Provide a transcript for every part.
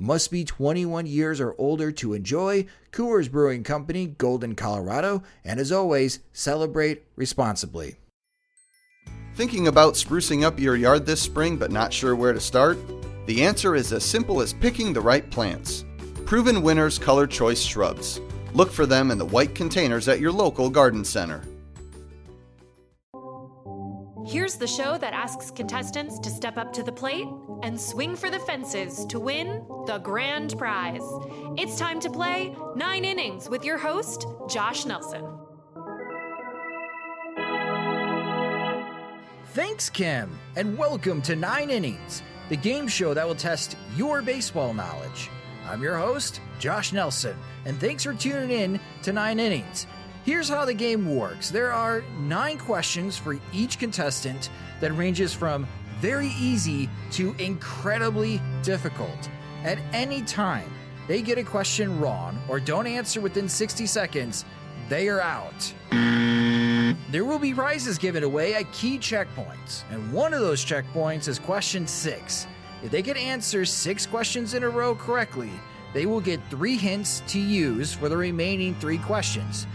Must be 21 years or older to enjoy. Coors Brewing Company, Golden, Colorado. And as always, celebrate responsibly. Thinking about sprucing up your yard this spring but not sure where to start? The answer is as simple as picking the right plants. Proven Winners Color Choice Shrubs. Look for them in the white containers at your local garden center. Here's the show that asks contestants to step up to the plate and swing for the fences to win the grand prize. It's time to play Nine Innings with your host, Josh Nelson. Thanks, Kim, and welcome to Nine Innings, the game show that will test your baseball knowledge. I'm your host, Josh Nelson, and thanks for tuning in to Nine Innings. Here's how the game works there are nine questions for each contestant that ranges from very easy to incredibly difficult. At any time they get a question wrong or don't answer within 60 seconds, they are out. There will be prizes given away at key checkpoints, and one of those checkpoints is question six. If they can answer six questions in a row correctly, they will get three hints to use for the remaining three questions.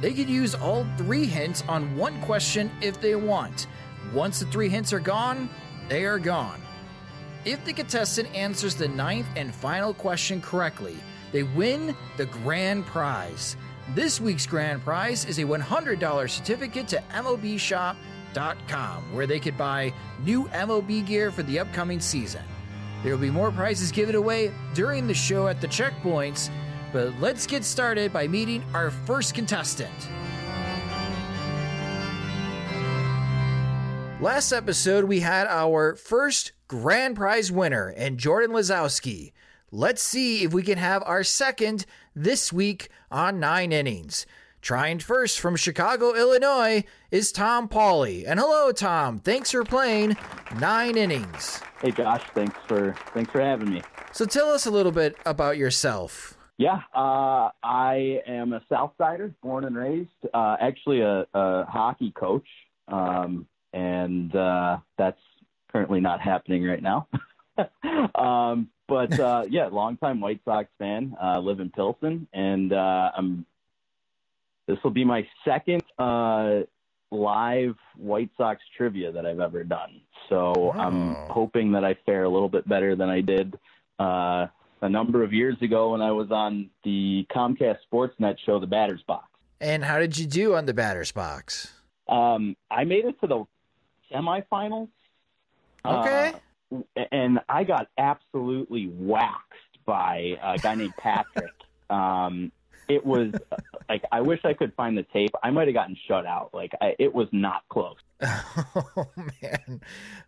They could use all three hints on one question if they want. Once the three hints are gone, they are gone. If the contestant answers the ninth and final question correctly, they win the grand prize. This week's grand prize is a $100 certificate to MLBShop.com, where they could buy new MLB gear for the upcoming season. There will be more prizes given away during the show at the checkpoints, but let's get started by meeting our first contestant. Last episode, we had our first grand prize winner and Jordan Lazowski. Let's see if we can have our second this week on Nine Innings. Trying first from Chicago, Illinois, is Tom Pauly. And hello, Tom. Thanks for playing Nine Innings. Hey, Josh. Thanks for thanks for having me. So tell us a little bit about yourself. Yeah, uh, I am a Southsider, born and raised. Uh, actually, a, a hockey coach, um, and uh, that's currently not happening right now. um, but uh, yeah, longtime White Sox fan. Uh, live in Pilsen, and uh, I'm. This will be my second uh, live White Sox trivia that I've ever done. So Oh. I'm hoping that I fare a little bit better than I did uh, a number of years ago when I was on the Comcast Sportsnet show, The Batter's Box. And how did you do on the batter's box? Um, I made it to the semifinals. Okay. Uh, and I got absolutely waxed by a guy named Patrick. um, it was like I wish I could find the tape. I might have gotten shut out. Like I, it was not close. Oh man.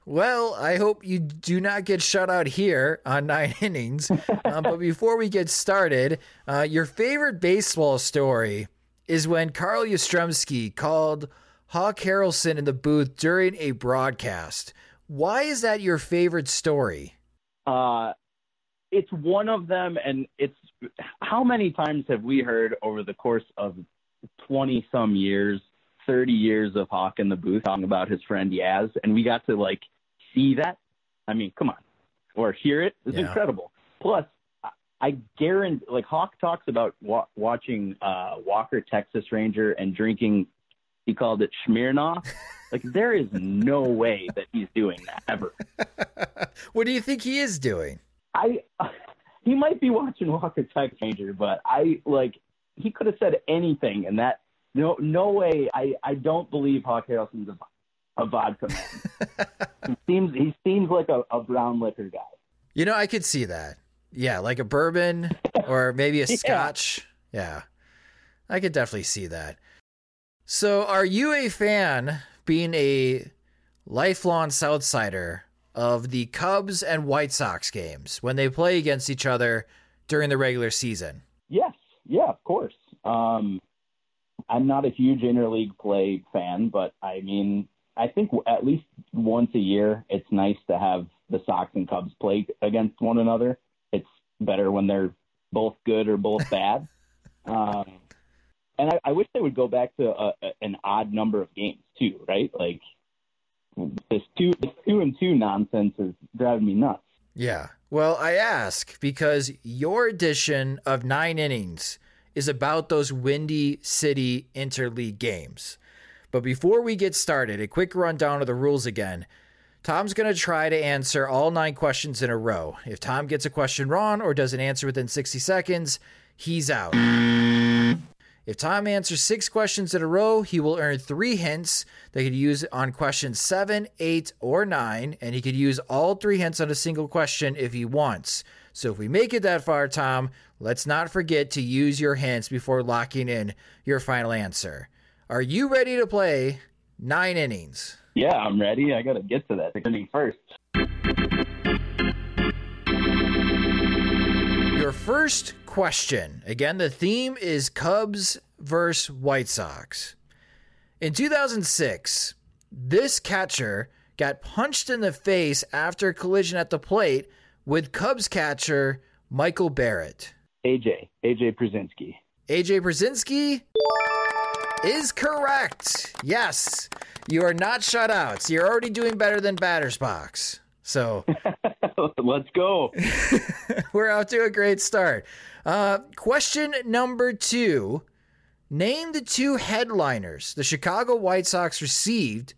Well, I hope you do not get shut out here on nine innings. Uh, but before we get started, uh, your favorite baseball story is when Carl Yastrzemski called Hawk Harrelson in the booth during a broadcast. Why is that your favorite story? Uh, it's one of them, and it's how many times have we heard over the course of twenty some years, thirty years of Hawk in the booth talking about his friend Yaz, and we got to like see that. I mean, come on, or hear it. It's Yeah. incredible. Plus, I- I guarantee, like Hawk talks about wa- watching uh, Walker Texas Ranger and drinking He called it Smirnoff. like there is no way that he's doing that ever. what do you think he is doing? I he might be watching Walker Texas Ranger, but I like he could have said anything, and that no no way. I I don't believe Hawk Harrelson's a, a vodka man. he seems he seems like a, a brown liquor guy. You know, I could see that. Yeah, like a bourbon or maybe a scotch. Yeah. I could definitely see that. So, are you a fan, being a lifelong Southsider, of the Cubs and White Sox games when they play against each other during the regular season? Yes. Yeah, of course. Um, I'm not a huge interleague play fan, but I mean, I think at least once a year, it's nice to have the Sox and Cubs play against one another. It's better when they're both good or both bad. um, and I, I wish they would go back to a, a, an odd number of games too, right? Like this two, this two and two nonsense is driving me nuts. Yeah. Well, I ask because your edition of nine innings is about those Windy City interleague games. But before we get started, a quick rundown of the rules again. Tom's going to try to answer all nine questions in a row. If Tom gets a question wrong or doesn't answer within 60 seconds, he's out. If Tom answers six questions in a row, he will earn three hints that he could use on questions seven, eight, or nine, and he could use all three hints on a single question if he wants. So if we make it that far, Tom, let's not forget to use your hints before locking in your final answer. Are you ready to play nine innings? Yeah, I'm ready. I got to get to that inning first. Your first question. Again, the theme is Cubs versus White Sox. In 2006, this catcher got punched in the face after a collision at the plate with Cubs catcher Michael Barrett. AJ, AJ Pierzynski. AJ Pierzynski is correct. Yes, you are not shut shutouts. You're already doing better than batter's box. So let's go. We're out to a great start. Uh, question number two Name the two headliners the Chicago White Sox received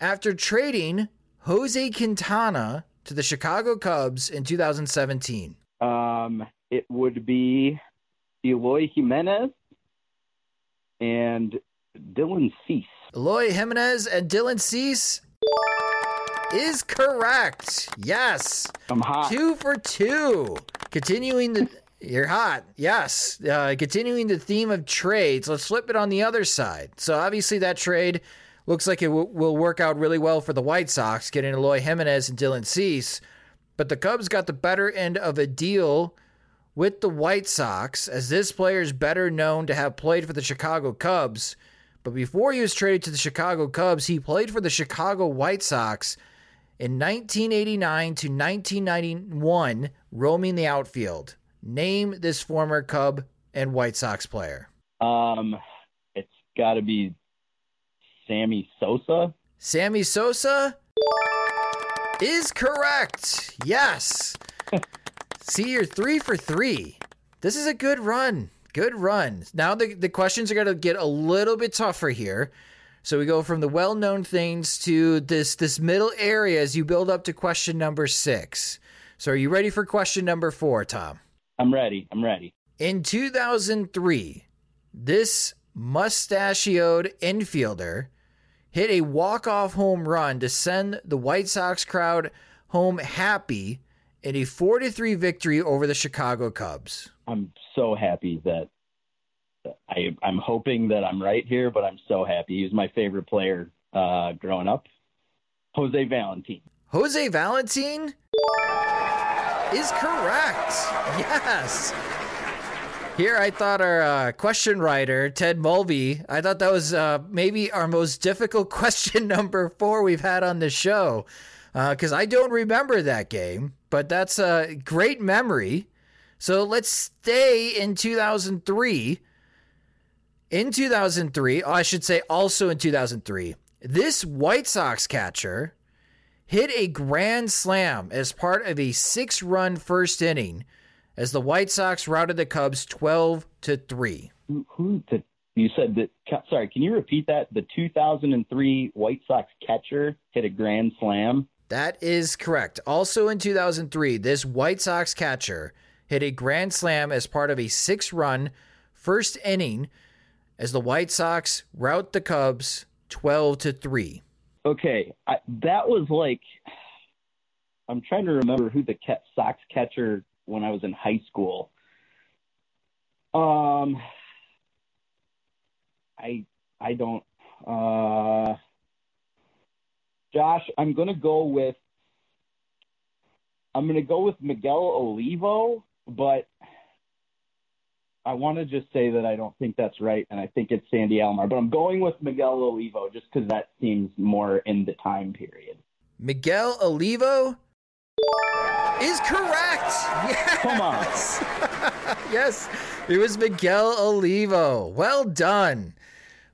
after trading Jose Quintana to the Chicago Cubs in 2017. Um, it would be Eloy Jimenez and Dylan Cease. Eloy Jimenez and Dylan Cease is correct. Yes. I'm hot. Two for two. Continuing the. You're hot. Yes. Uh, continuing the theme of trades, let's flip it on the other side. So, obviously, that trade looks like it w- will work out really well for the White Sox, getting Eloy Jimenez and Dylan Cease. But the Cubs got the better end of a deal with the White Sox, as this player is better known to have played for the Chicago Cubs. But before he was traded to the Chicago Cubs, he played for the Chicago White Sox in 1989 to 1991, roaming the outfield. Name this former Cub and White Sox player. Um, it's got to be Sammy Sosa. Sammy Sosa is correct. Yes. See, you're three for three. This is a good run. Good run. Now the, the questions are going to get a little bit tougher here. So we go from the well-known things to this this middle area as you build up to question number six. So are you ready for question number four, Tom? I'm ready. I'm ready. In 2003, this mustachioed infielder hit a walk-off home run to send the White Sox crowd home happy in a 4-3 victory over the Chicago Cubs. I'm so happy that I, I'm hoping that I'm right here, but I'm so happy. He was my favorite player uh, growing up. Jose Valentin. Jose Valentin is correct. Yes. Here, I thought our uh, question writer, Ted Mulvey, I thought that was uh, maybe our most difficult question number four we've had on the show. Because uh, I don't remember that game, but that's a great memory. So let's stay in 2003 in 2003, oh, I should say also in 2003, this White Sox catcher hit a grand slam as part of a six run first inning as the White Sox routed the Cubs 12 to 3. Who, who the you said that. Sorry, can you repeat that? The 2003 White Sox catcher hit a grand slam. That is correct. Also in 2003, this White Sox catcher hit a grand slam as part of a six run first inning as the White Sox rout the Cubs 12 to 3. Okay, I, that was like I'm trying to remember who the Sox catcher when I was in high school. Um I I don't uh Josh, I'm to go with I'm to go with Miguel Olivo, but I want to just say that I don't think that's right, and I think it's Sandy Alomar. But I'm going with Miguel Olivo just because that seems more in the time period. Miguel Olivo is correct. Yes. Come on. yes, it was Miguel Olivo. Well done.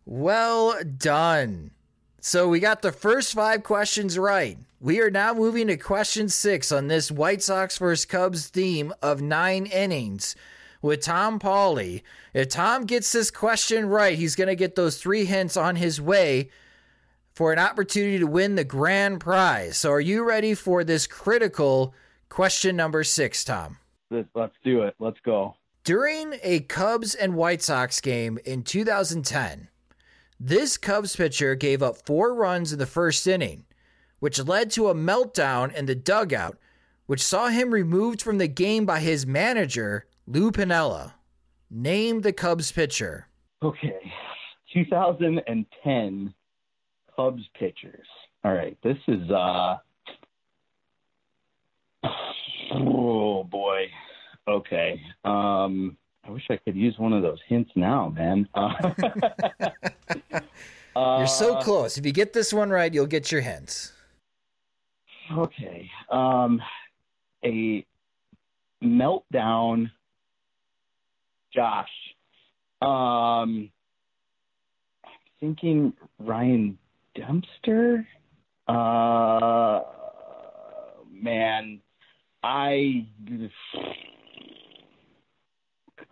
Well done. So we got the first five questions right. We are now moving to question six on this White Sox vs. Cubs theme of nine innings with Tom Pauly. If Tom gets this question right, he's going to get those three hints on his way for an opportunity to win the grand prize. So, are you ready for this critical question number six, Tom? Let's do it. Let's go. During a Cubs and White Sox game in 2010, this Cubs pitcher gave up four runs in the first inning, which led to a meltdown in the dugout, which saw him removed from the game by his manager Lou Piniella, name the Cubs pitcher. Okay, 2010 Cubs pitchers. All right, this is uh oh boy. Okay. Um I wish I could use one of those hints now, man. Uh, You're so uh, close. If you get this one right, you'll get your hints. Okay. Um a meltdown Josh. Um, I'm thinking Ryan Dempster. Uh, man, I.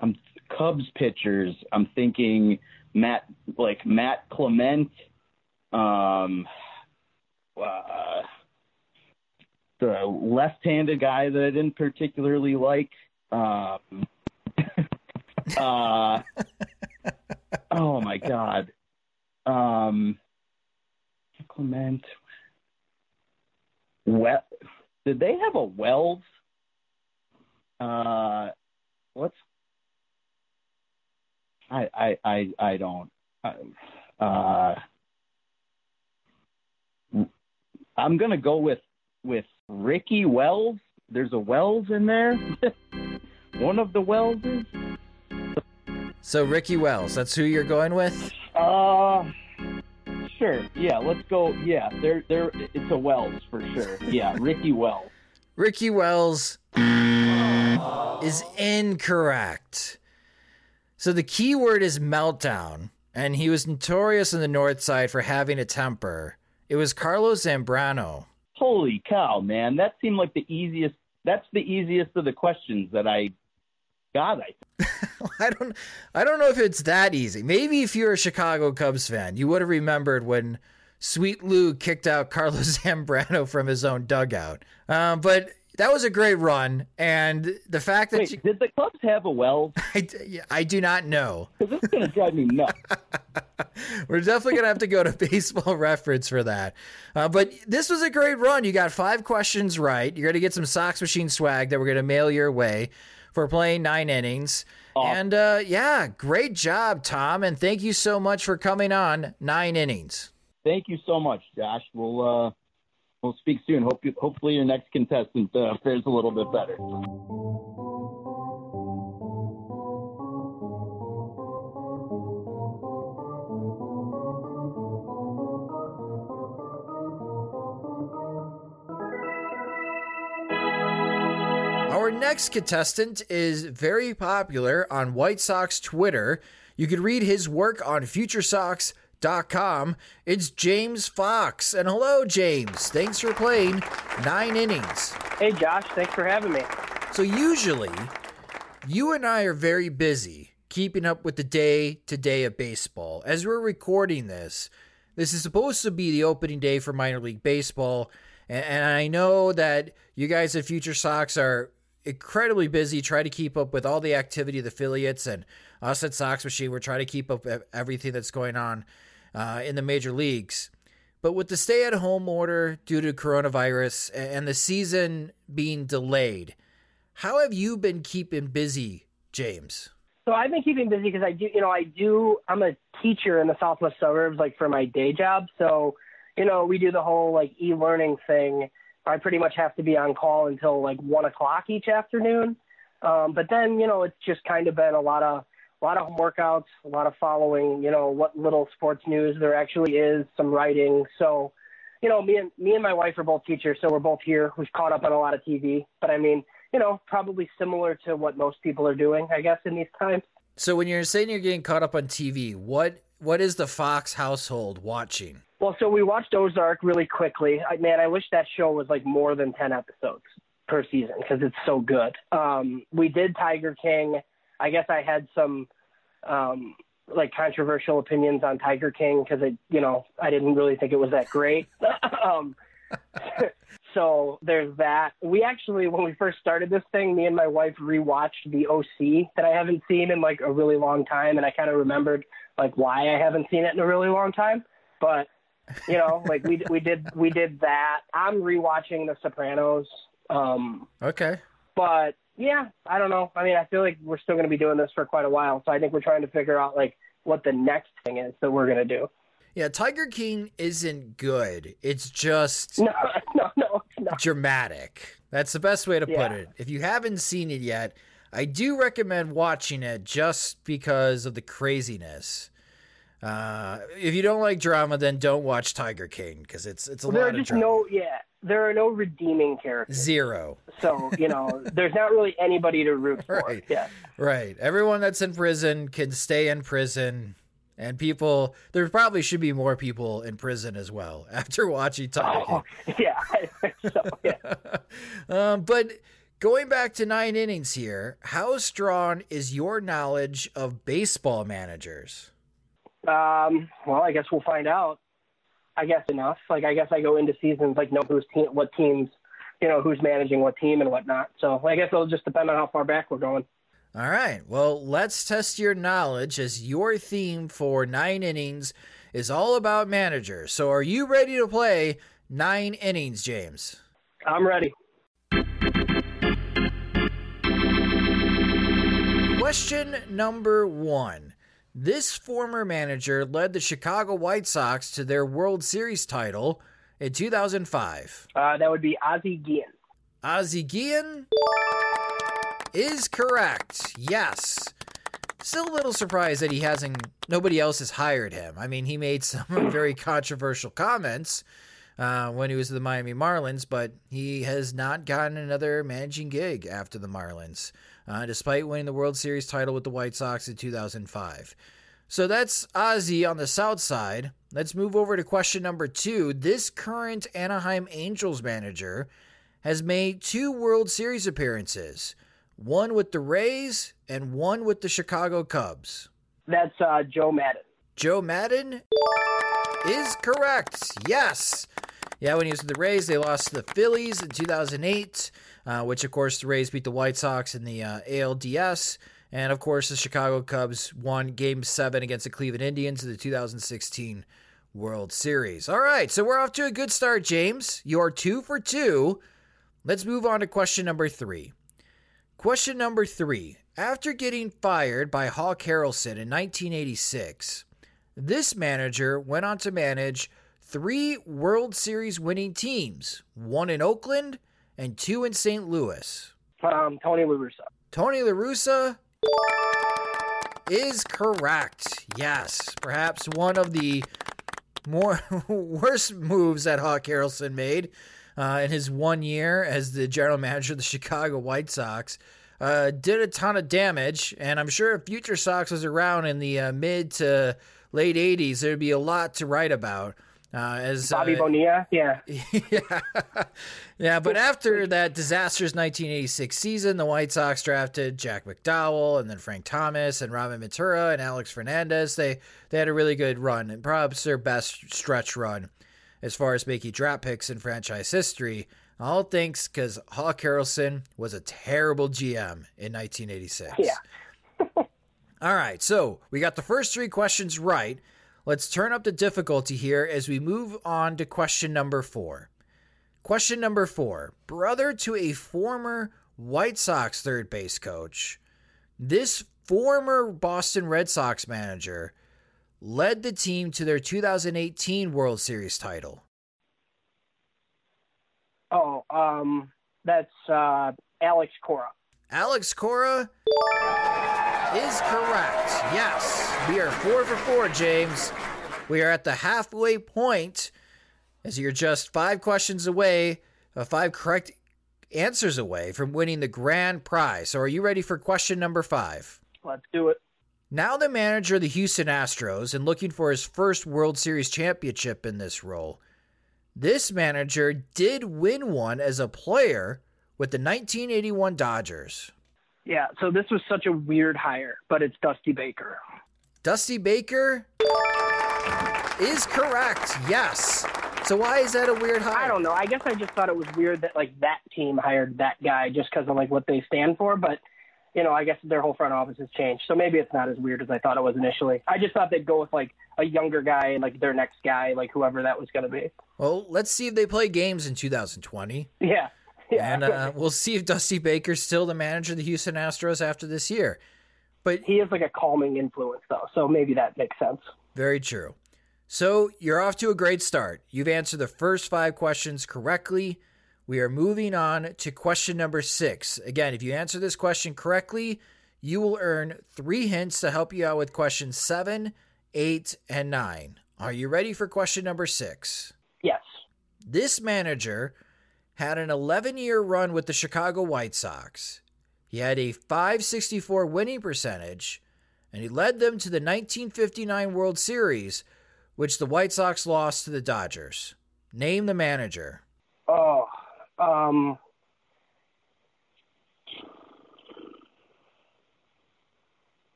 I'm Cubs pitchers. I'm thinking Matt, like Matt Clement. Um, uh, the left-handed guy that I didn't particularly like. Um, uh, oh my god. Um, Clement. Well, did they have a Wells? Uh, what's? I I I I don't. Uh, I'm gonna go with with Ricky Wells. There's a Wells in there. One of the Wellses. So Ricky Wells, that's who you're going with? Uh sure. Yeah, let's go. Yeah, there there it's a Wells for sure. Yeah, Ricky Wells. Ricky Wells is incorrect. So the key word is meltdown, and he was notorious in the north side for having a temper. It was Carlos Zambrano. Holy cow, man. That seemed like the easiest that's the easiest of the questions that I God, I. I don't. I don't know if it's that easy. Maybe if you're a Chicago Cubs fan, you would have remembered when Sweet Lou kicked out Carlos Zambrano from his own dugout. Um, but that was a great run, and the fact that Wait, you, did the Cubs have a well? I, I do not know. Because is going to drive me nuts. We're definitely going to have to go to baseball reference for that. Uh, but this was a great run. You got five questions right. You're going to get some Sox Machine swag that we're going to mail your way for playing nine innings. And uh, yeah, great job, Tom. And thank you so much for coming on nine innings. Thank you so much, Josh. We'll uh, we'll speak soon. Hope you, hopefully your next contestant uh, fares a little bit better. Next contestant is very popular on White Sox Twitter. You can read his work on FutureSox.com. It's James Fox. And hello, James. Thanks for playing nine innings. Hey, Josh. Thanks for having me. So, usually, you and I are very busy keeping up with the day to day of baseball. As we're recording this, this is supposed to be the opening day for minor league baseball. And, I know that you guys at Future Sox are incredibly busy trying to keep up with all the activity of the affiliates and us at Sox Machine. We're trying to keep up everything that's going on uh, in the major leagues. But with the stay at home order due to coronavirus and the season being delayed, how have you been keeping busy, James? So I've been keeping busy because I do, you know, I do, I'm a teacher in the Southwest suburbs, like for my day job. So, you know, we do the whole like e learning thing. I pretty much have to be on call until like one o'clock each afternoon. Um, but then, you know, it's just kind of been a lot of, a lot of workouts, a lot of following, you know, what little sports news there actually is, some writing. So, you know, me and me and my wife are both teachers, so we're both here. We've caught up on a lot of TV. But I mean, you know, probably similar to what most people are doing, I guess, in these times. So when you're saying you're getting caught up on TV, what what is the Fox household watching? Well, so we watched Ozark really quickly. I, man, I wish that show was like more than ten episodes per season because it's so good. Um, we did Tiger King. I guess I had some um, like controversial opinions on Tiger King because it, you know, I didn't really think it was that great. um, so there's that. We actually, when we first started this thing, me and my wife rewatched the OC that I haven't seen in like a really long time, and I kind of remembered like why I haven't seen it in a really long time. But you know, like we we did we did that. I'm rewatching The Sopranos. Um, okay. But yeah, I don't know. I mean, I feel like we're still going to be doing this for quite a while, so I think we're trying to figure out like what the next thing is that we're going to do. Yeah, Tiger King isn't good. It's just no, no, no, no. Dramatic. That's the best way to Yeah. put it. If you haven't seen it yet, I do recommend watching it just because of the craziness. Uh, if you don't like drama, then don't watch Tiger King because it's it's a there are lot of just drama. no, yeah, there are no redeeming characters. Zero. So you know, there's not really anybody to root for. Right. Yeah. Right. Everyone that's in prison can stay in prison. And people, there probably should be more people in prison as well after watching Tiger. Oh, yeah. So. Yeah. Um, but going back to nine innings here, how strong is your knowledge of baseball managers? Um, well, I guess we'll find out. I guess enough. Like, I guess I go into seasons like know who's team, what teams, you know, who's managing what team and whatnot. So I guess it'll just depend on how far back we're going. All right. Well, let's test your knowledge as your theme for nine innings is all about managers. So are you ready to play nine innings, James? I'm ready. Question number one. This former manager led the Chicago White Sox to their World Series title in 2005. Uh, that would be Ozzie Guillen. Ozzie Guillen is correct. Yes. Still a little surprised that he hasn't, nobody else has hired him. I mean, he made some very controversial comments uh, when he was the Miami Marlins, but he has not gotten another managing gig after the Marlins, uh, despite winning the World Series title with the White Sox in 2005. So that's Ozzie on the south side. Let's move over to question number two. This current Anaheim Angels manager has made two World Series appearances, one with the Rays and one with the Chicago Cubs. That's uh, Joe Maddon. Joe Maddon is correct. Yes. Yeah, when he was with the Rays, they lost to the Phillies in 2008, uh, which, of course, the Rays beat the White Sox in the uh, ALDS. And, of course, the Chicago Cubs won Game 7 against the Cleveland Indians in the 2016 World Series. All right, so we're off to a good start, James. You're two for two. Let's move on to question number three. Question number three. After getting fired by Hawk Harrelson in 1986, this manager went on to manage three World Series winning teams, one in Oakland and two in St. Louis. Um, Tony La Russa. Tony La Russa is correct. Yes, perhaps one of the more worst moves that Hawk Harrelson made uh, in his one year as the general manager of the Chicago White Sox. Uh, did a ton of damage, and I'm sure if Future Sox was around in the uh, mid to late 80s, there'd be a lot to write about Uh, as Bobby uh, Bonilla, yeah. yeah. yeah, but after that disastrous 1986 season, the White Sox drafted Jack McDowell and then Frank Thomas and Robin Ventura and Alex Fernandez. They they had a really good run and perhaps their best stretch run as far as making draft picks in franchise history. All thanks because Hawk Harrelson was a terrible GM in 1986. Yeah. All right, so we got the first three questions right. Let's turn up the difficulty here as we move on to question number four. Question number four Brother to a former White Sox third base coach, this former Boston Red Sox manager led the team to their 2018 World Series title. Oh, um, that's uh, Alex Cora. Alex Cora is correct. Yes, we are four for four, James. We are at the halfway point as you're just five questions away, uh, five correct answers away from winning the grand prize. So, are you ready for question number five? Let's do it. Now, the manager of the Houston Astros and looking for his first World Series championship in this role, this manager did win one as a player with the 1981 Dodgers. Yeah, so this was such a weird hire, but it's Dusty Baker. Dusty Baker is correct. Yes. So why is that a weird hire? I don't know. I guess I just thought it was weird that like that team hired that guy just because of like what they stand for, but you know, I guess their whole front office has changed. So maybe it's not as weird as I thought it was initially. I just thought they'd go with like a younger guy and like their next guy, like whoever that was going to be. Well, let's see if they play games in 2020. Yeah. Yeah. And uh, we'll see if Dusty Baker's still the manager of the Houston Astros after this year. But he is like a calming influence though, so maybe that makes sense. Very true. So you're off to a great start. You've answered the first five questions correctly. We are moving on to question number six. Again, if you answer this question correctly, you will earn three hints to help you out with questions seven, eight, and nine. Are you ready for question number six? Yes. This manager had an 11 year run with the Chicago White Sox. He had a 564 winning percentage, and he led them to the 1959 World Series, which the White Sox lost to the Dodgers. Name the manager. Oh, um,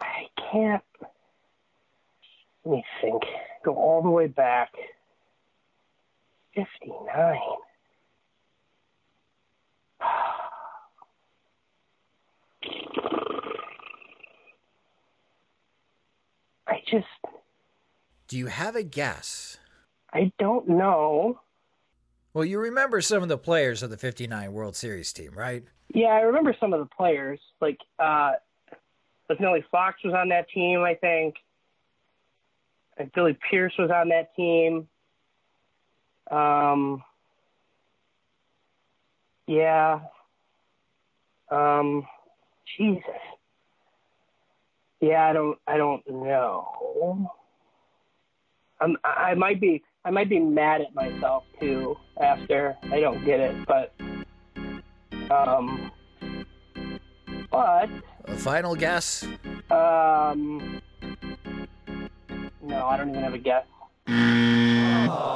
I can't. Let me think. Go all the way back. 59. I just, Do you have a guess? I don't know. Well, you remember some of the players of the 59 World Series team, right? Yeah, I remember some of the players. Like, uh, like Nellie Fox was on that team, I think. And Billy Pierce was on that team. Um, yeah. Um, Jesus. Yeah, I don't, I don't know. I'm, I I might be, I might be mad at myself too after I don't get it, but, um, but, A final guess? um, no, I don't even have a guess.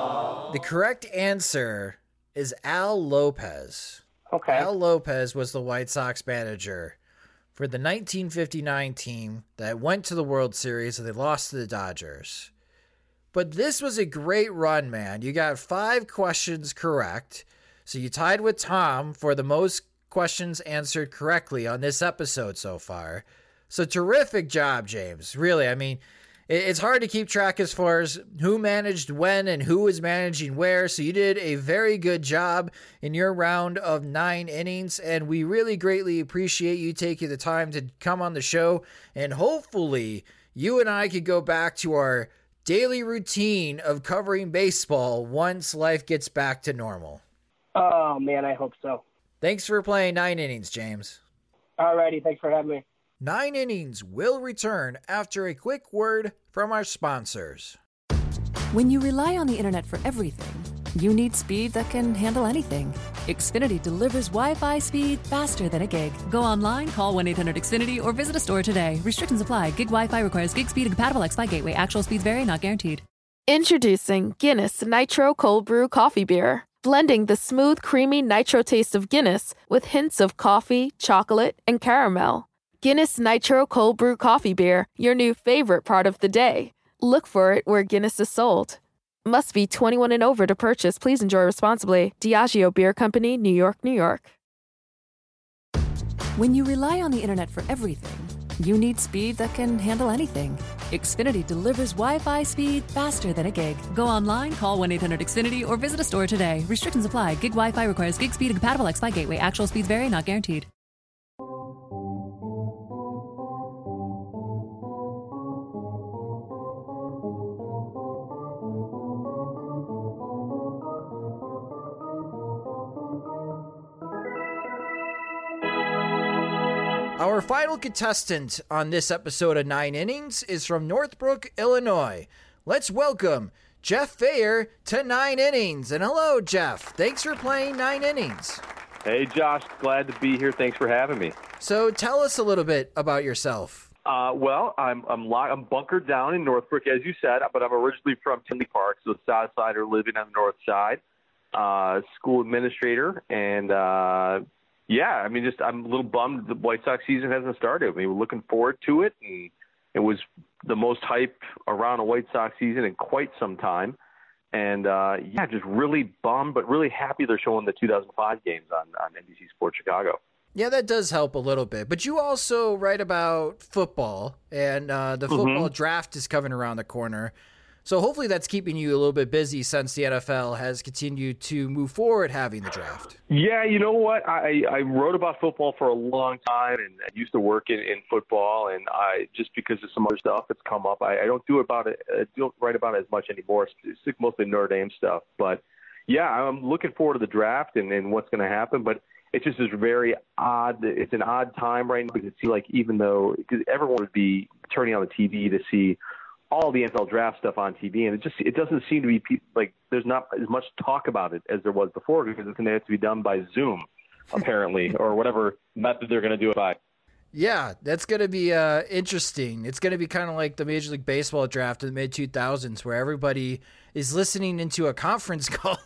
The correct answer is Al Lopez. Okay. Al Lopez was the White Sox manager for the 1959 team that went to the World Series and they lost to the Dodgers. But this was a great run, man. You got five questions correct. So you tied with Tom for the most questions answered correctly on this episode so far. So terrific job, James. Really, I mean, it's hard to keep track as far as who managed when and who was managing where. So you did a very good job in your round of nine innings, and we really greatly appreciate you taking the time to come on the show. And hopefully, you and I could go back to our daily routine of covering baseball once life gets back to normal. Oh man, I hope so. Thanks for playing nine innings, James. Alrighty, thanks for having me. Nine innings will return after a quick word from our sponsors. When you rely on the internet for everything, you need speed that can handle anything. Xfinity delivers Wi Fi speed faster than a gig. Go online, call 1 800 Xfinity, or visit a store today. Restrictions apply. Gig Wi Fi requires gig speed and compatible X gateway. Actual speeds vary, not guaranteed. Introducing Guinness Nitro Cold Brew Coffee Beer, blending the smooth, creamy nitro taste of Guinness with hints of coffee, chocolate, and caramel. Guinness Nitro Cold Brew Coffee Beer, your new favorite part of the day. Look for it where Guinness is sold. Must be 21 and over to purchase. Please enjoy responsibly. Diageo Beer Company, New York, New York. When you rely on the internet for everything, you need speed that can handle anything. Xfinity delivers Wi Fi speed faster than a gig. Go online, call 1 800 Xfinity, or visit a store today. Restrictions apply. Gig Wi Fi requires gig speed and compatible X Fi gateway. Actual speeds vary, not guaranteed. Our final contestant on this episode of Nine Innings is from Northbrook, Illinois. Let's welcome Jeff Fayer to Nine Innings. And hello, Jeff. Thanks for playing Nine Innings. Hey, Josh. Glad to be here. Thanks for having me. So tell us a little bit about yourself. Uh, well, I'm I'm, I'm bunkered down in Northbrook, as you said, but I'm originally from Tinley Park, so South Sider living on the North Side. Uh, school administrator, and uh, yeah, I mean, just I'm a little bummed the White Sox season hasn't started. I mean, we're looking forward to it, and it was the most hype around a White Sox season in quite some time. And uh, yeah, just really bummed, but really happy they're showing the 2005 games on on NBC Sports Chicago. Yeah, that does help a little bit. But you also write about football, and uh, the football draft is coming around the corner. So hopefully that's keeping you a little bit busy since the NFL has continued to move forward having the draft. Yeah, you know what? I, I wrote about football for a long time, and I used to work in, in football. And I just because of some other stuff that's come up, I, I don't do about it. I don't write about it as much anymore. It's it's mostly Notre Dame stuff. But yeah, I'm looking forward to the draft and, and what's going to happen. But it just is very odd. It's an odd time right now because it seems like even though because everyone would be turning on the TV to see all the NFL draft stuff on TV, and it just it doesn't seem to be like there's not as much talk about it as there was before because it's going to have to be done by Zoom, apparently, or whatever method they're going to do it by. Yeah, that's going to be uh, interesting. It's going to be kind of like the Major League Baseball draft in the mid 2000s, where everybody is listening into a conference call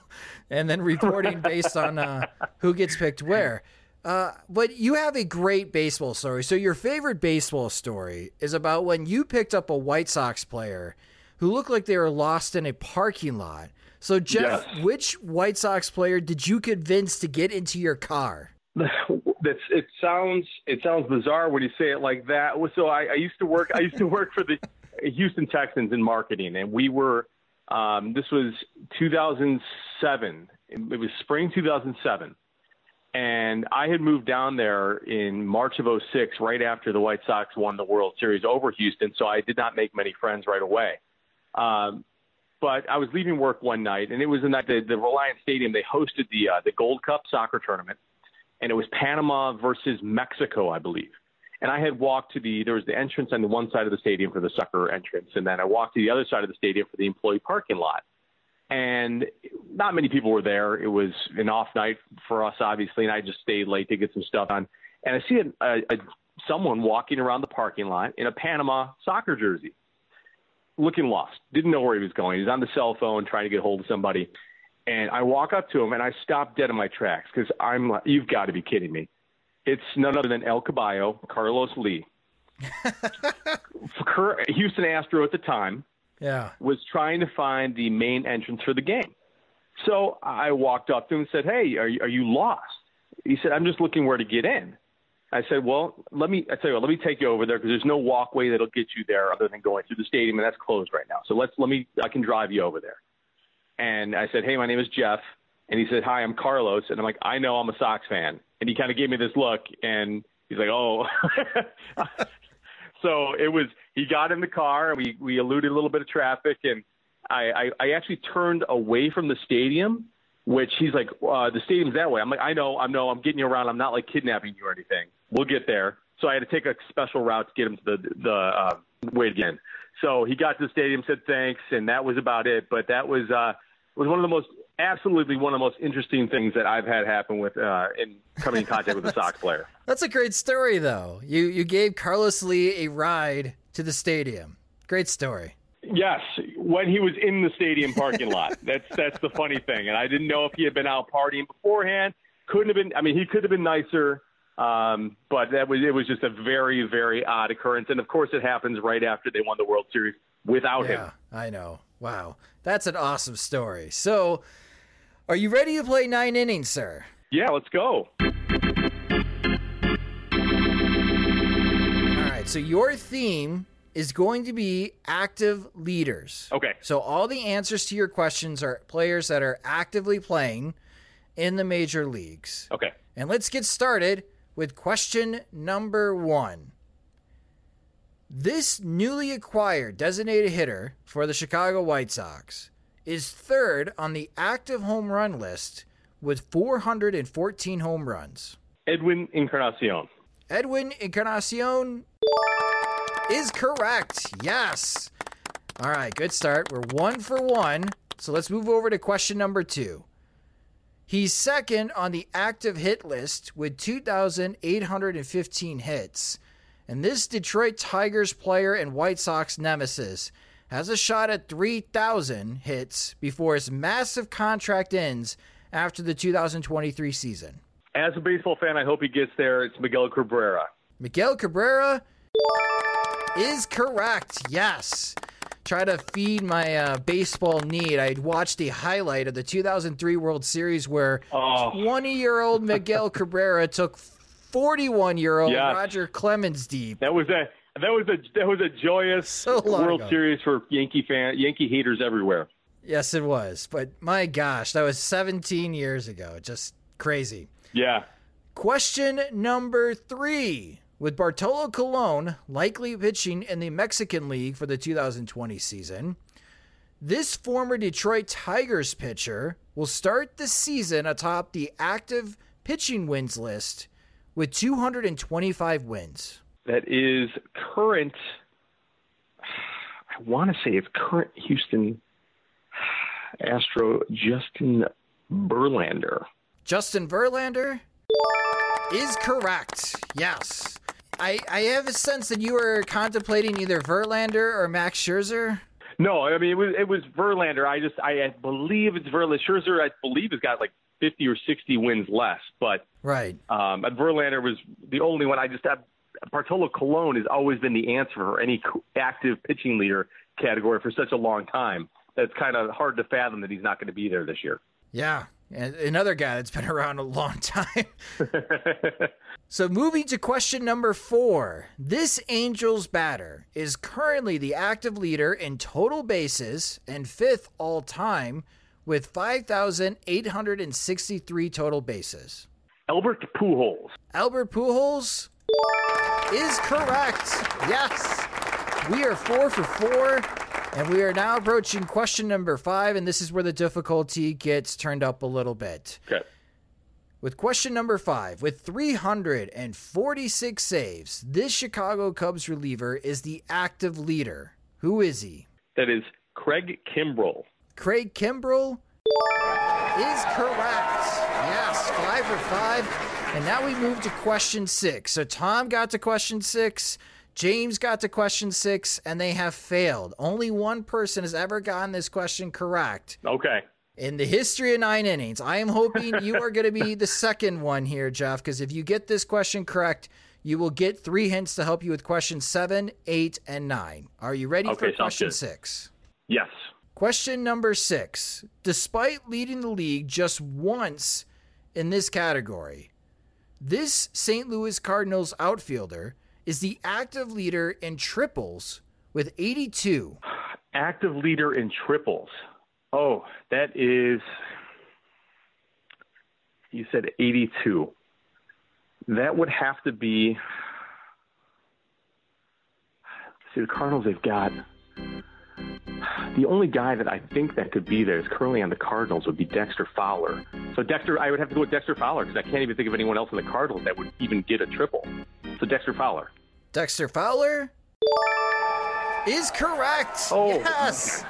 and then reporting based on uh, who gets picked where. Uh, but you have a great baseball story. So, your favorite baseball story is about when you picked up a White Sox player who looked like they were lost in a parking lot. So, Jeff, Yes. which White Sox player did you convince to get into your car? That's it sounds it sounds bizarre when you say it like that. So I, I used to work I used to work for the Houston Texans in marketing, and we were um, this was 2007. It was spring 2007, and I had moved down there in March of 06, right after the White Sox won the World Series over Houston. So I did not make many friends right away. Um, but I was leaving work one night, and it was the night the, the Reliant Stadium. They hosted the uh, the Gold Cup soccer tournament, and it was Panama versus Mexico, I believe. And I had walked to the there was the entrance on the one side of the stadium for the soccer entrance, and then I walked to the other side of the stadium for the employee parking lot. And not many people were there. It was an off night for us, obviously, and I just stayed late to get some stuff done. And I see a, a, a someone walking around the parking lot in a Panama soccer jersey looking lost. Didn't know where he was going. He's on the cell phone trying to get hold of somebody. And I walk up to him and I stop dead in my tracks because I'm like, you've got to be kidding me. It's none other than El Caballo, Carlos Lee. Houston Astro at the time Yeah. was trying to find the main entrance for the game. So I walked up to him and said, Hey, are you, are you lost? He said, I'm just looking where to get in. I said, well, let me, I tell you what, let me take you over there because there's no walkway that'll get you there other than going through the stadium and that's closed right now. So let's, let me, I can drive you over there. And I said, hey, my name is Jeff. And he said, hi, I'm Carlos. And I'm like, I know I'm a Sox fan. And he kind of gave me this look and he's like, oh. so it was, he got in the car and we, we eluded a little bit of traffic and I, I, I actually turned away from the stadium which he's like, uh, the stadium's that way. I'm like, I know, I know, I'm getting you around. I'm not like kidnapping you or anything. We'll get there. So I had to take a special route to get him to the the uh, way again. So he got to the stadium, said thanks, and that was about it. But that was uh, was one of the most absolutely one of the most interesting things that I've had happen with uh, in coming in contact with a Sox player. That's a great story, though. You you gave Carlos Lee a ride to the stadium. Great story. Yes, when he was in the stadium parking lot. That's that's the funny thing, and I didn't know if he had been out partying beforehand. Couldn't have been. I mean, he could have been nicer, um, but that was it was just a very very odd occurrence. And of course, it happens right after they won the World Series without Yeah, him. I know. Wow. That's an awesome story. So, are you ready to play nine innings, sir? Yeah, let's go. All right. So, your theme is going to be active leaders. Okay. So, all the answers to your questions are players that are actively playing in the major leagues. Okay. And let's get started with question number one. This newly acquired designated hitter for the Chicago White Sox is third on the active home run list with 414 home runs. Edwin Encarnacion. Edwin Encarnacion is correct. Yes. All right, good start. We're one for one. So let's move over to question number two. He's second on the active hit list with 2,815 hits. And this Detroit Tigers player and White Sox nemesis has a shot at 3,000 hits before his massive contract ends after the 2023 season. As a baseball fan, I hope he gets there. It's Miguel Cabrera. Miguel Cabrera is correct. Yes. Try to feed my uh, baseball need. I watched a highlight of the 2003 World Series where Oh. 20 year old Miguel Cabrera took 41 year old Yes. Roger Clemens deep. That was a that was a that was a joyous So World ago. Series for Yankee fan Yankee haters everywhere. Yes, it was. But my gosh, that was 17 years ago. Just crazy. Yeah. Question number three. With Bartolo Colon likely pitching in the Mexican League for the 2020 season, this former Detroit Tigers pitcher will start the season atop the active pitching wins list with 225 wins. That is current I want to say it's current Houston Astro Justin Verlander. Justin Verlander is correct. Yes. I, I have a sense that you were contemplating either Verlander or Max Scherzer. No, I mean it was it was Verlander. I just I, I believe it's Verlander. Scherzer, I believe, has got like fifty or sixty wins less, but Right. um, and Verlander was the only one. I just have Bartolo Colon has always been the answer for any active pitching leader category for such a long time. That's kind of hard to fathom that he's not going to be there this year. Yeah. And another guy that's been around a long time. so, moving to question number four. This Angels batter is currently the active leader in total bases and fifth all time with 5,863 total bases. Albert Pujols. Albert Pujols is correct. Yes. We are four for four, and we are now approaching question number five, and this is where the difficulty gets turned up a little bit. Okay. With question number five, with 346 saves, this Chicago Cubs reliever is the active leader. Who is he? That is Craig Kimbrel. Craig Kimbrel is correct. Yes, five for five. And now we move to question six. So Tom got to question six, James got to question six, and they have failed. Only one person has ever gotten this question correct Okay. in the history of nine innings. I am hoping you are going to be the second one here, Jeff, because if you get this question correct, you will get three hints to help you with questions seven, eight, and nine. Are you ready Okay, for question good. six? Yes. Question number six. Despite leading the league just once in this category, this St. Louis Cardinals outfielder is the active leader in triples with 82. Active leader in triples. Oh, that is. You said 82. That would have to be. See, the Cardinals, they've got. The only guy that I think that could be there is currently on the Cardinals would be Dexter Fowler. So Dexter, I would have to go with Dexter Fowler because I can't even think of anyone else in the Cardinals that would even get a triple. So Dexter Fowler. Dexter Fowler is correct. Oh. Yes.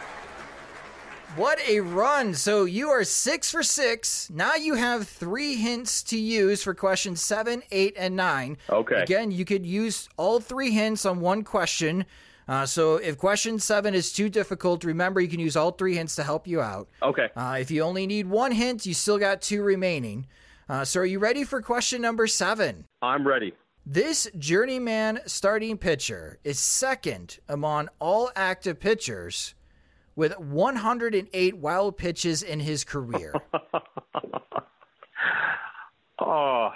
What a run. So you are six for six. Now you have three hints to use for questions seven, eight, and nine. Okay. Again, you could use all three hints on one question. Uh, so if question seven is too difficult, remember you can use all three hints to help you out. Okay. Uh, if you only need one hint, you still got two remaining. Uh, so are you ready for question number seven? I'm ready. This journeyman starting pitcher is second among all active pitchers with 108 wild pitches in his career. Oh,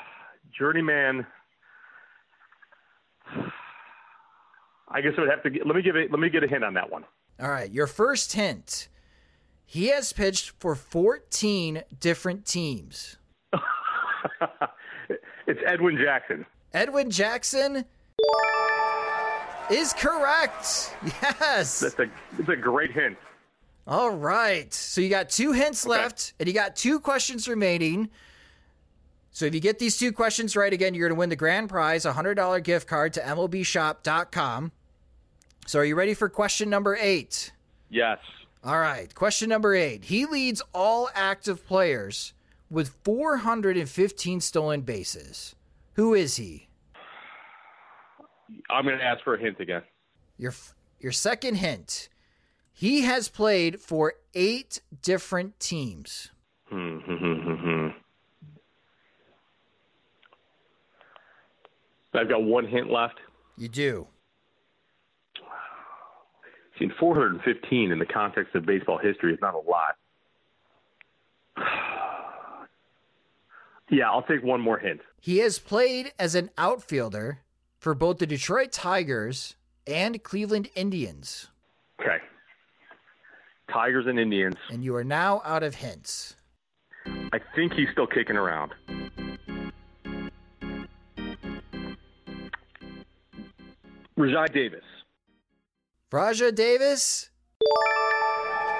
journeyman. I guess I would have to get, let me give it. Let me get a hint on that one. All right, your first hint. He has pitched for 14 different teams. it's Edwin Jackson. Edwin Jackson is correct. Yes. That's a that's a great hint. All right. So you got two hints left, and you got two questions remaining. So if you get these two questions right again, you're going to win the grand prize, a $100 gift card to MLBshop.com. So are you ready for question number eight? Yes. All right. Question number eight. He leads all active players with 415 stolen bases. Who is he? I'm going to ask for a hint again. Your your second hint. He has played for eight different teams. Hmm, hmm, hmm, I've got one hint left. You do. Seen 415 in the context of baseball history is not a lot. Yeah, I'll take one more hint. He has played as an outfielder for both the Detroit Tigers and Cleveland Indians. Okay. Tigers and Indians. And you are now out of hints. I think he's still kicking around. Rajai Davis. Rajai Davis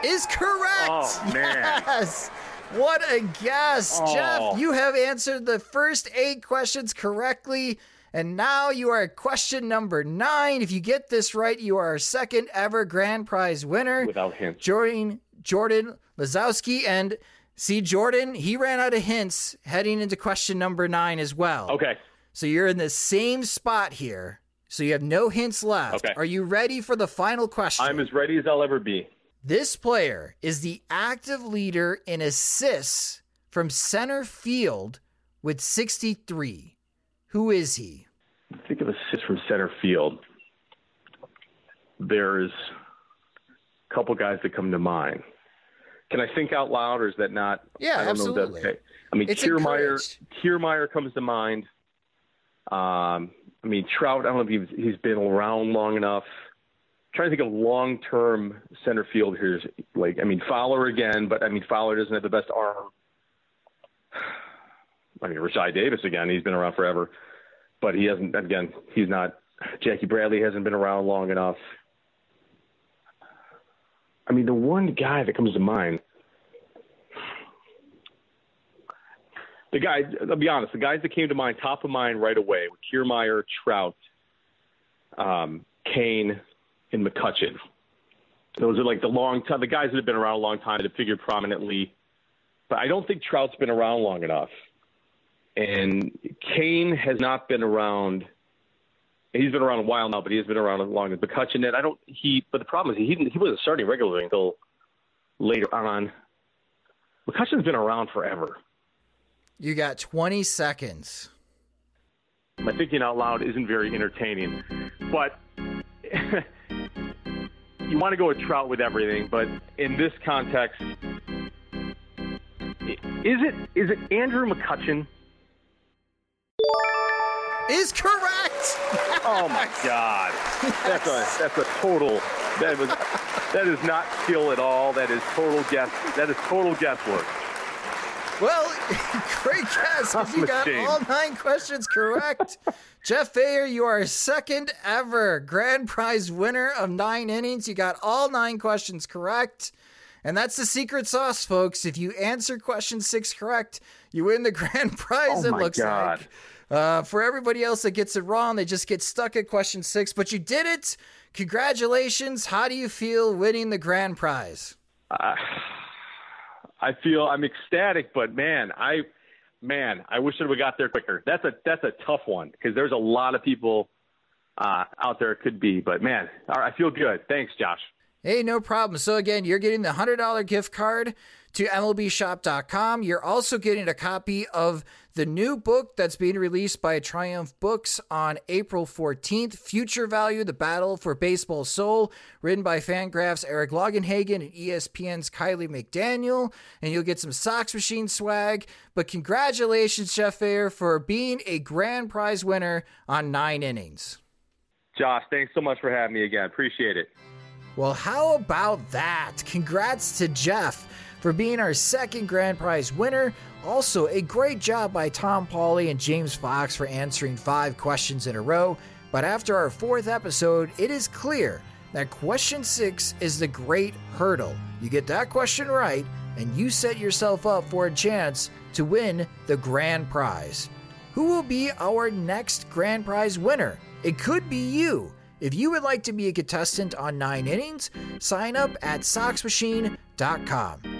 is correct. Oh, man. Yes. What a guess. Oh. Jeff, you have answered the first eight questions correctly. And now you are at question number nine. If you get this right, you are our second ever grand prize winner. Without hints. Jordan Jordan Lazowski and see Jordan, he ran out of hints heading into question number nine as well. Okay. So you're in the same spot here. So you have no hints left. Okay. Are you ready for the final question? I'm as ready as I'll ever be. This player is the active leader in assists from center field with 63. Who is he? Think of assists from center field. There's a couple guys that come to mind. Can I think out loud, or is that not? Yeah, I don't know if absolutely. okay. I mean, It's Kiermaier. Kiermaier comes to mind. Um, I mean, Trout. I don't know if he's, he's been around long enough. trying to think of long-term center field here. Like, I mean, Fowler again, but I mean, Fowler doesn't have the best arm. I mean, Rajai Davis again. He's been around forever, but he hasn't. Again, he's not. Jackie Bradley hasn't been around long enough. I mean, the one guy that comes to mind, the guy. I'll be honest. The guys that came to mind, top of mind right away, were Kiermaier, Trout, um, Cain, and McCutchen. Those are like the long time, the guys that have been around a long time that have figured prominently. But I don't think Trout's been around long enough. And Cain has not been around. He's been around a while now, but he has been around as long as McCutchen. And I don't. He, but the problem is he he wasn't starting regularly until later on. McCutchen's been around forever. You got 20 seconds. My thinking out loud isn't very entertaining, but you want to go with Trout with everything. But in this context, is it is it Andrew McCutchen? Is correct. Oh my God, that's a that's a total that was that is not skill at all. That is total guess. That is total guesswork. Well, great guess. 'cause You got all nine questions correct. Jeff Bayer, you are second ever grand prize winner of nine innings. You got all nine questions correct. And that's the secret sauce, folks. If you answer question six correct, you win the grand prize, Oh it my looks God. like. Uh, for everybody else that gets it wrong, they just get stuck at question six. But you did it. Congratulations. How do you feel winning the grand prize? I feel I'm ecstatic, but man, I man, I wish that we got there quicker. That's a that's a tough one because there's a lot of people uh, out there it could be. But man, I feel good. Thanks, Josh. Hey, no problem. So again, you're getting the $100 gift card to MLBshop.com. You're also getting a copy of the new book that's being released by Triumph Books on April 14th, Future Value, The Battle for Baseball Soul, written by FanGraphs' Eric Longenhagen and ESPN's Kiley McDaniel. And you'll get some Sox Machine swag. But congratulations, Jeff Fair, for being a grand prize winner on nine innings. Josh, thanks so much for having me again. Appreciate it. Well, how about that? Congrats to Jeff for being our second grand prize winner. Also, a great job by Tom Pauly and James Fox for answering five questions in a row. But after our fourth episode, it is clear that question six is the great hurdle. You get that question right, and you set yourself up for a chance to win the grand prize. Who will be our next grand prize winner? It could be you. If you would like to be a contestant on Nine Innings, sign up at SoxMachine.com.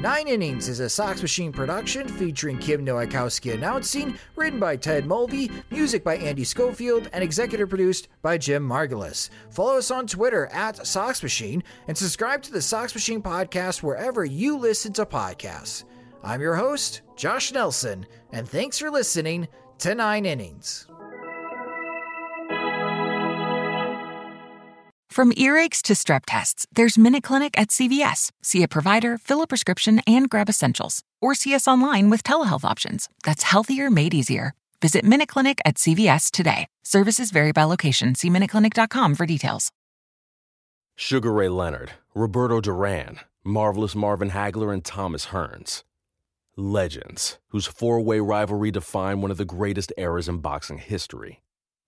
Nine Innings is a Sox Machine production featuring Kim Nowakowski announcing, written by Ted Mulvey, music by Andy Schofield, and executive produced by Jim Margalus. Follow us on Twitter at Sox Machine and subscribe to the Sox Machine podcast wherever you listen to podcasts. I'm your host, Josh Nelson, and thanks for listening to Nine Innings. From earaches to strep tests, there's Minute Clinic at CVS. See a provider, fill a prescription, and grab essentials. Or see us online with telehealth options. That's healthier made easier. Visit Minute Clinic at CVS today. Services vary by location. See MinuteClinic.com for details. Sugar Ray Leonard, Roberto Duran, Marvelous Marvin Hagler, and Thomas Hearns. Legends, whose four way rivalry defined one of the greatest eras in boxing history.